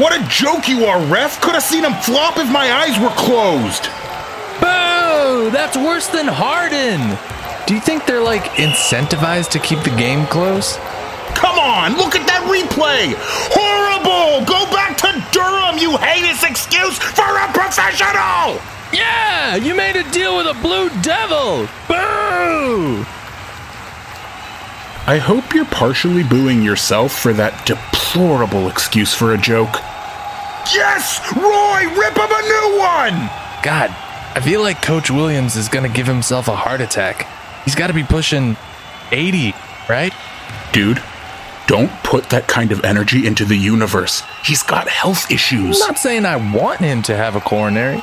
What a joke you are, ref! Could have seen him flop if my eyes were closed! Boo! That's worse than Harden! Do you think they're like incentivized to keep the game close? Come on, look at that replay! Horrible! Go back to Durham, you heinous excuse for a professional! Yeah! You made a deal with a blue devil! Boo! I hope you're partially booing yourself for that deplorable excuse for a joke. Yes! Roy, rip him a new one! God, I feel like Coach Williams is gonna give himself a heart attack. He's gotta be pushing 80, right? Dude, don't put that kind of energy into the universe. He's got health issues. I'm not saying I want him to have a coronary.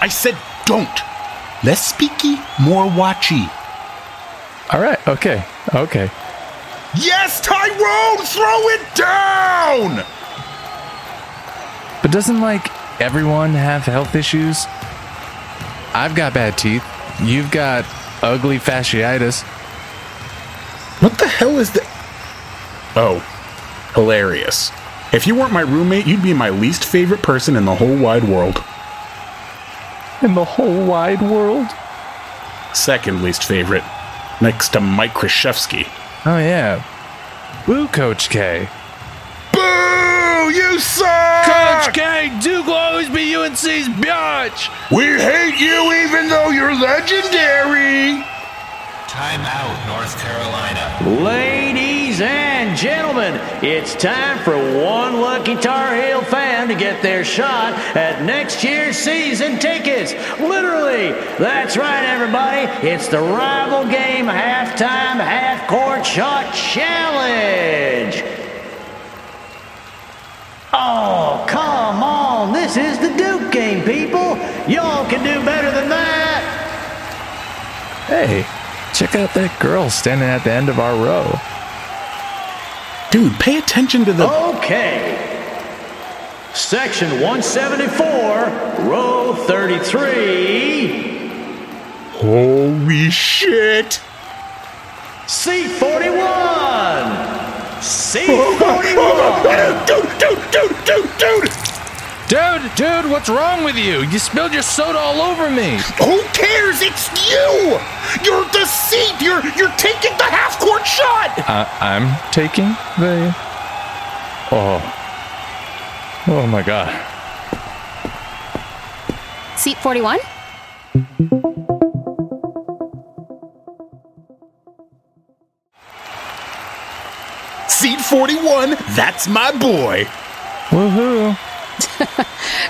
I said don't. Less speaky, more watchy. All right, okay, okay. Yes, Tyrone, throw it down! But doesn't like everyone have health issues? I've got bad teeth. You've got ugly fasciitis. What the hell is that? Oh, hilarious. If you weren't my roommate, you'd be my least favorite person in the whole wide world. In the whole wide world? Second least favorite, next to Mike Krzyzewski. Oh yeah. Boo, Coach K. Boo! You suck! Coach K, Duke will always be UNC's biatch! We hate you even though you're legendary! Time out, North Carolina. Ladies and gentlemen, it's time for one lucky Tar Heel fan to get their shot at next year's season tickets. Literally, that's right, everybody. It's the rival game halftime half court shot challenge. Oh, come on. This is the Duke game, people. Y'all can do better than that. Hey, check out that girl standing at the end of our row. Dude, pay attention to the. Okay. Section 174, row 33. Holy shit! C41! C41. Dude, dude, dude, dude, dude. Dude, dude, what's wrong with you? You spilled your soda all over me. Who cares? It's you. You're the seat. You're you're taking the half court shot. Uh, I'm taking the. Oh. Oh my god. Seat forty one. 41, that's my boy. Woohoo.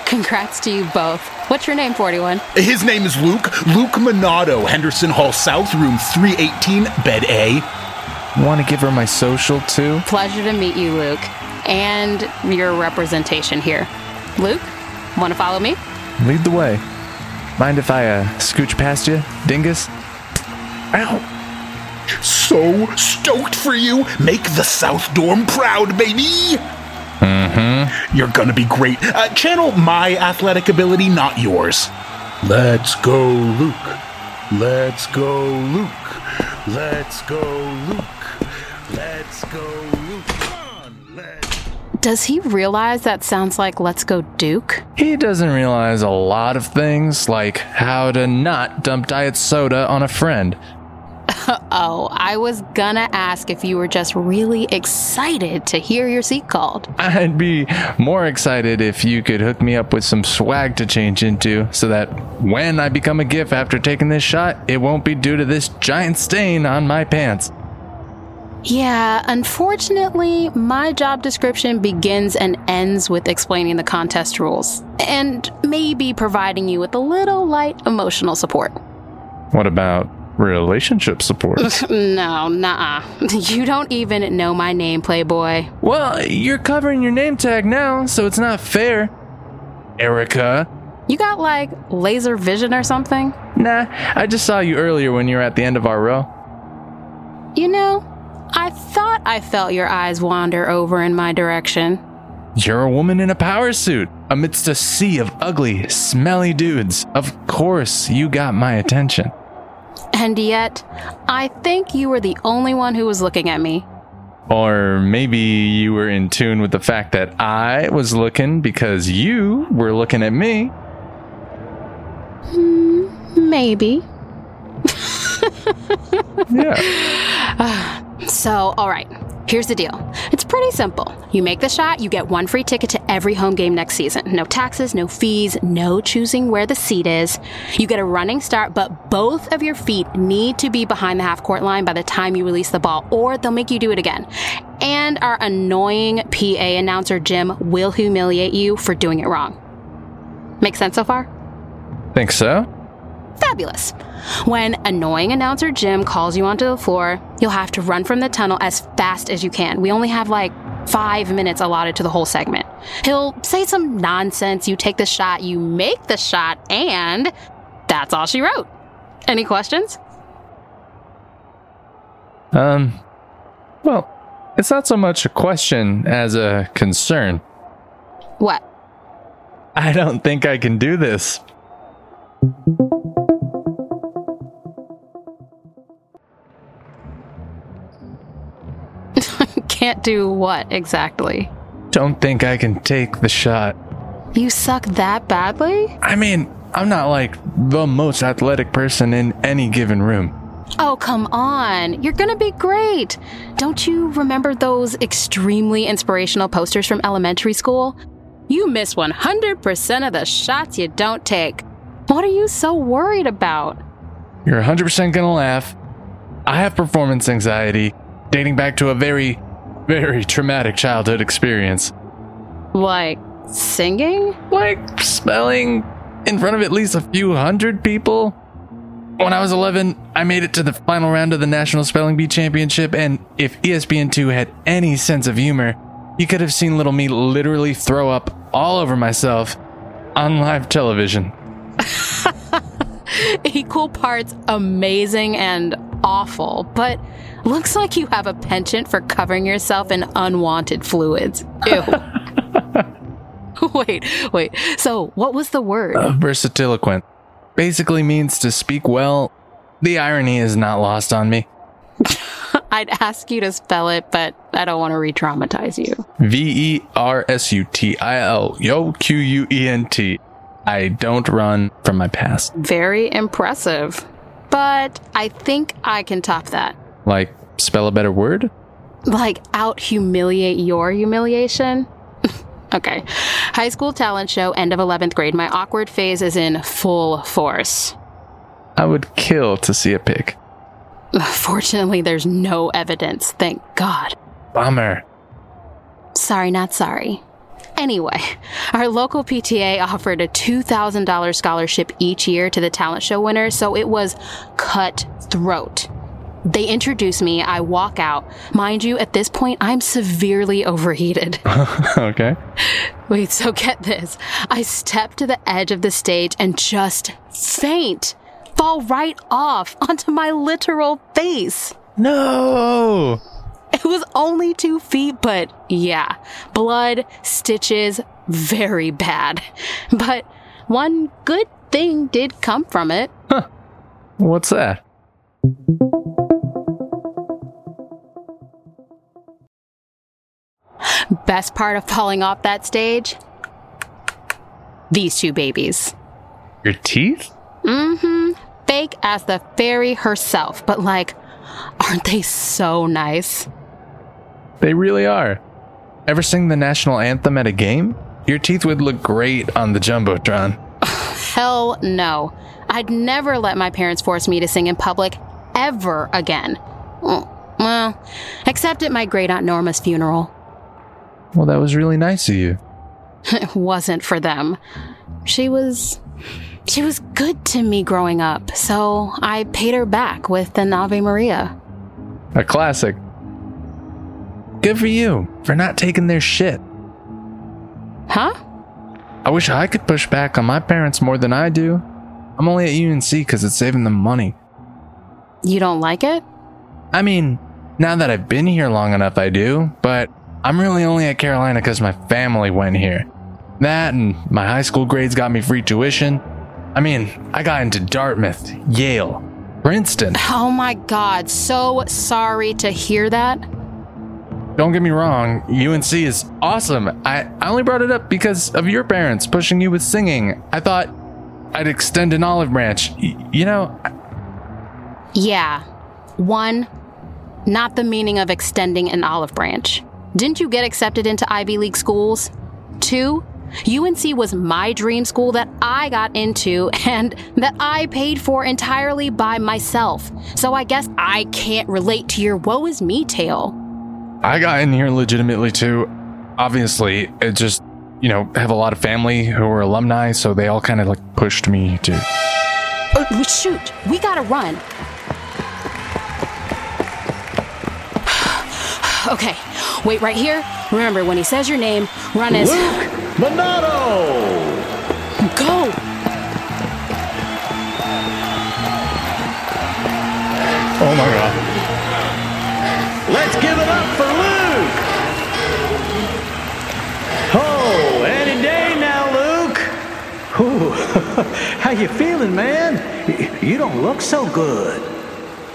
Congrats to you both. What's your name, 41? His name is Luke. Luke Monado, Henderson Hall South, room 318, bed A. Want to give her my social too? Pleasure to meet you, Luke, and your representation here. Luke, want to follow me? Lead the way. Mind if I uh, scooch past you, dingus? Ow. So stoked for you. Make the South Dorm proud, baby. Mm-hmm. You're gonna be great. Uh, channel my athletic ability, not yours. Let's go, Luke. Let's go, Luke. Let's go, Luke. Let's go, Luke. On, let's. Does he realize that sounds like Let's Go Duke? He doesn't realize a lot of things, like how to not dump diet soda on a friend. Oh, I was gonna ask if you were just really excited to hear your seat called. I'd be more excited if you could hook me up with some swag to change into so that when I become a GIF after taking this shot, it won't be due to this giant stain on my pants. Yeah, unfortunately, my job description begins and ends with explaining the contest rules and maybe providing you with a little light emotional support. What about relationship support? No, nah. You don't even know my name, Playboy. well, you're covering your name tag now, so it's not fair. Erica. You got like laser vision or something? Nah, I just saw you earlier when you were at the end of our row. You know, I thought I felt your eyes wander over in my direction. You're a woman in a power suit amidst a sea of ugly, smelly dudes. Of course, you got my attention. And yet, I think you were the only one who was looking at me. Or maybe you were in tune with the fact that I was looking because you were looking at me. Hmm, maybe. Yeah. So, all right, here's the deal. Pretty simple. You make the shot, you get one free ticket to every home game next season. No taxes, no fees, no choosing where the seat is. You get a running start, but both of your feet need to be behind the half court line by the time you release the ball, or they'll make you do it again. And our annoying PA announcer, Jim, will humiliate you for doing it wrong. Make sense so far? Think so? Fabulous. When annoying announcer Jim calls you onto the floor, you'll have to run from the tunnel as fast as you can. We only have like five minutes allotted to the whole segment. He'll say some nonsense, you take the shot, you make the shot, and that's all she wrote. Any questions? Um, well, it's not so much a question as a concern. What? I don't think I can do this. Can't do what exactly? Don't think I can take the shot. You suck that badly? I mean, I'm not like the most athletic person in any given room. Oh, come on. You're gonna be great. Don't you remember those extremely inspirational posters from elementary school? You miss 100% of the shots you don't take. What are you so worried about? You're 100% gonna laugh. I have performance anxiety dating back to a very, very traumatic childhood experience. Like, singing? Like spelling in front of at least a few hundred people. When I was 11, I made it to the final round of the National Spelling Bee Championship, and if E ESPN2 had any sense of humor, you could have seen little me literally throw up all over myself on live television. Equal parts amazing and awful, but looks like you have a penchant for covering yourself in unwanted fluids. Ew. wait, wait. So, what was the word? Uh, versutiloquent basically means to speak well. The irony is not lost on me. I'd ask you to spell it, but I don't want to re traumatize you. V E R S U T I L Yo Q U E N T. I don't run from my past. Very impressive. But I think I can top that. Like, spell a better word? Like, out humiliate your humiliation? okay. High school talent show, end of 11th grade. My awkward phase is in full force. I would kill to see a pic. Fortunately, there's no evidence, thank God. Bummer. Sorry, not sorry. Anyway, our local PTA offered a $2,000 scholarship each year to the talent show winners, so it was cutthroat. They introduce me, I walk out. Mind you, at this point, I'm severely overheated. okay. Wait, so get this. I step to the edge of the stage and just faint. Fall right off onto my literal face. No. It was only two feet, but yeah, blood, stitches, very bad. But one good thing did come from it. Huh. What's that? Best part of falling off that stage? These two babies. Your teeth? Mm hmm. Fake as the fairy herself, but like, aren't they so nice? They really are. Ever sing the national anthem at a game? Your teeth would look great on the Jumbotron. Hell no. I'd never let my parents force me to sing in public ever again. Mm, Well, except at my great aunt Norma's funeral. Well, that was really nice of you. It wasn't for them. She was. She was good to me growing up, so I paid her back with an Ave Maria. A classic. Good for you for not taking their shit. Huh? I wish I could push back on my parents more than I do. I'm only at UNC because it's saving them money. You don't like it? I mean, now that I've been here long enough, I do, but I'm really only at Carolina because my family went here. That and my high school grades got me free tuition. I mean, I got into Dartmouth, Yale, Princeton. Oh my god, so sorry to hear that. don't get me wrong, UNC is awesome. I, I only brought it up because of your parents pushing you with singing. I thought I'd extend an olive branch. Y- you know, Yeah. One, not the meaning of extending an olive branch. Didn't you get accepted into Ivy League schools? Two, UNC was my dream school that I got into and that I paid for entirely by myself. So I guess I can't relate to your woe is me tale. I got in here legitimately too. Obviously, it just, you know, have a lot of family who are alumni, so they all kind of like pushed me to. Oh, shoot, we gotta run. okay, wait right here. Remember, when he says your name, run as. Luke Monado. Go! Oh my god. Let's give it up for Luke. Oh, any day now, Luke. Ooh, how you feeling, man? You don't look so good.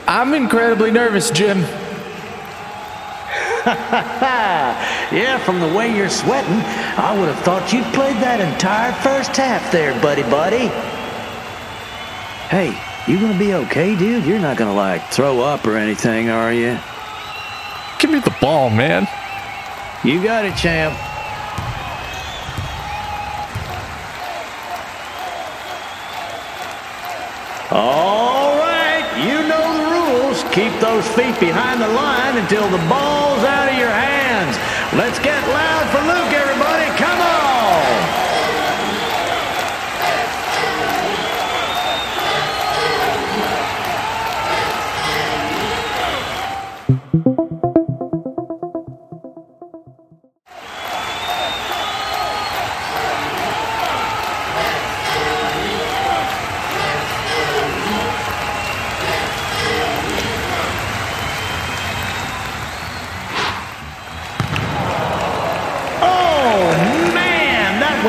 I'm incredibly nervous, Jim. Yeah, from the way you're sweating, I would have thought you'd played that entire first half there, buddy, buddy. Hey, you gonna be okay, dude? You're not gonna like throw up or anything, are you? Give me the ball, man. You got it, champ. All right, you know the rules. Keep those feet behind the line until the ball's out of your hands. Let's get loud for Luke, everybody. Come on.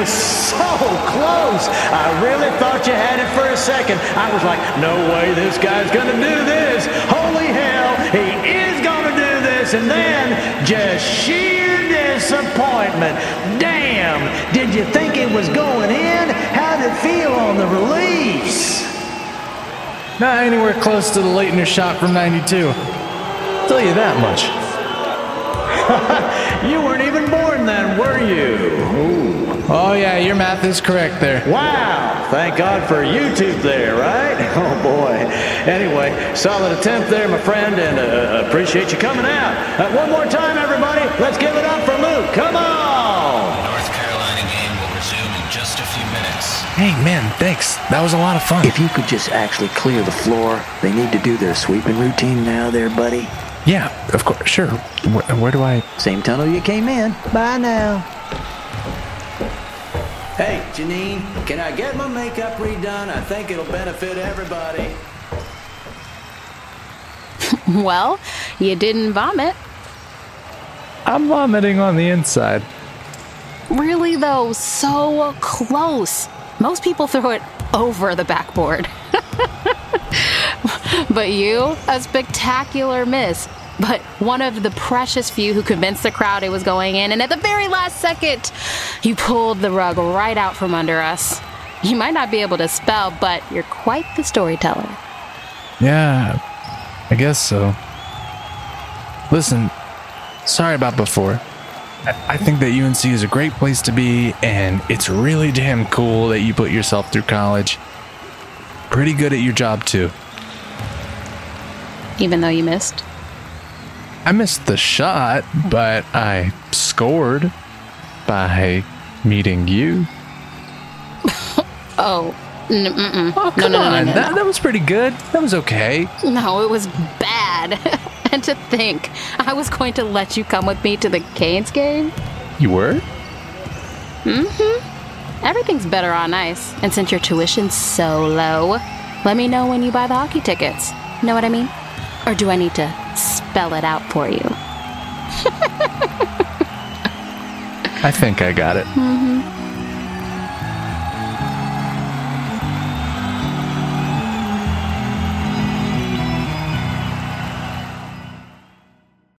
Was so close. I really thought you had it for a second. I was like, no way this guy's going to do this. Holy hell, he is going to do this. And then just sheer disappointment. Damn, did you think it was going in? How'd it feel on the release? Not anywhere close to the Laettner shot from 92. Tell you that much. You weren't even born then, were you? Oh, yeah, your math is correct there. Wow! Thank God for YouTube there, right? Oh boy. Anyway, solid attempt there, my friend, and uh, appreciate you coming out. Uh, one more time, everybody. Let's give it up for Luke. Come on! North Carolina game will resume in just a few minutes. Hey, man, thanks. That was a lot of fun. If you could just actually clear the floor, they need to do their sweeping routine now, there, buddy. Yeah, of course, sure. Where, where do I. Same tunnel you came in. Bye now. Hey, Janine, can I get my makeup redone? I think it'll benefit everybody. Well, you didn't vomit. I'm vomiting on the inside. Really, though, so close. Most people throw it over the backboard. but you, a spectacular miss. But one of the precious few who convinced the crowd it was going in, and at the very last second, you pulled the rug right out from under us. You might not be able to spell, but you're quite the storyteller. Yeah, I guess so. Listen, sorry about before. I, think that UNC is a great place to be, and it's really damn cool that you put yourself through college. Pretty good at your job, too. Even though you missed. I missed the shot, but I scored by meeting you. Oh, n- mm-mm. Oh, no, come no, no, no, on. no, That, that was pretty good. That was okay. No, it was bad. and to think, I was going to let you come with me to the Canes game? You were? Mm hmm. Everything's better on ice. And since your tuition's so low, let me know when you buy the hockey tickets. Know what I mean? Or do I need to spell it out for you? I think I got it. Mm-hmm.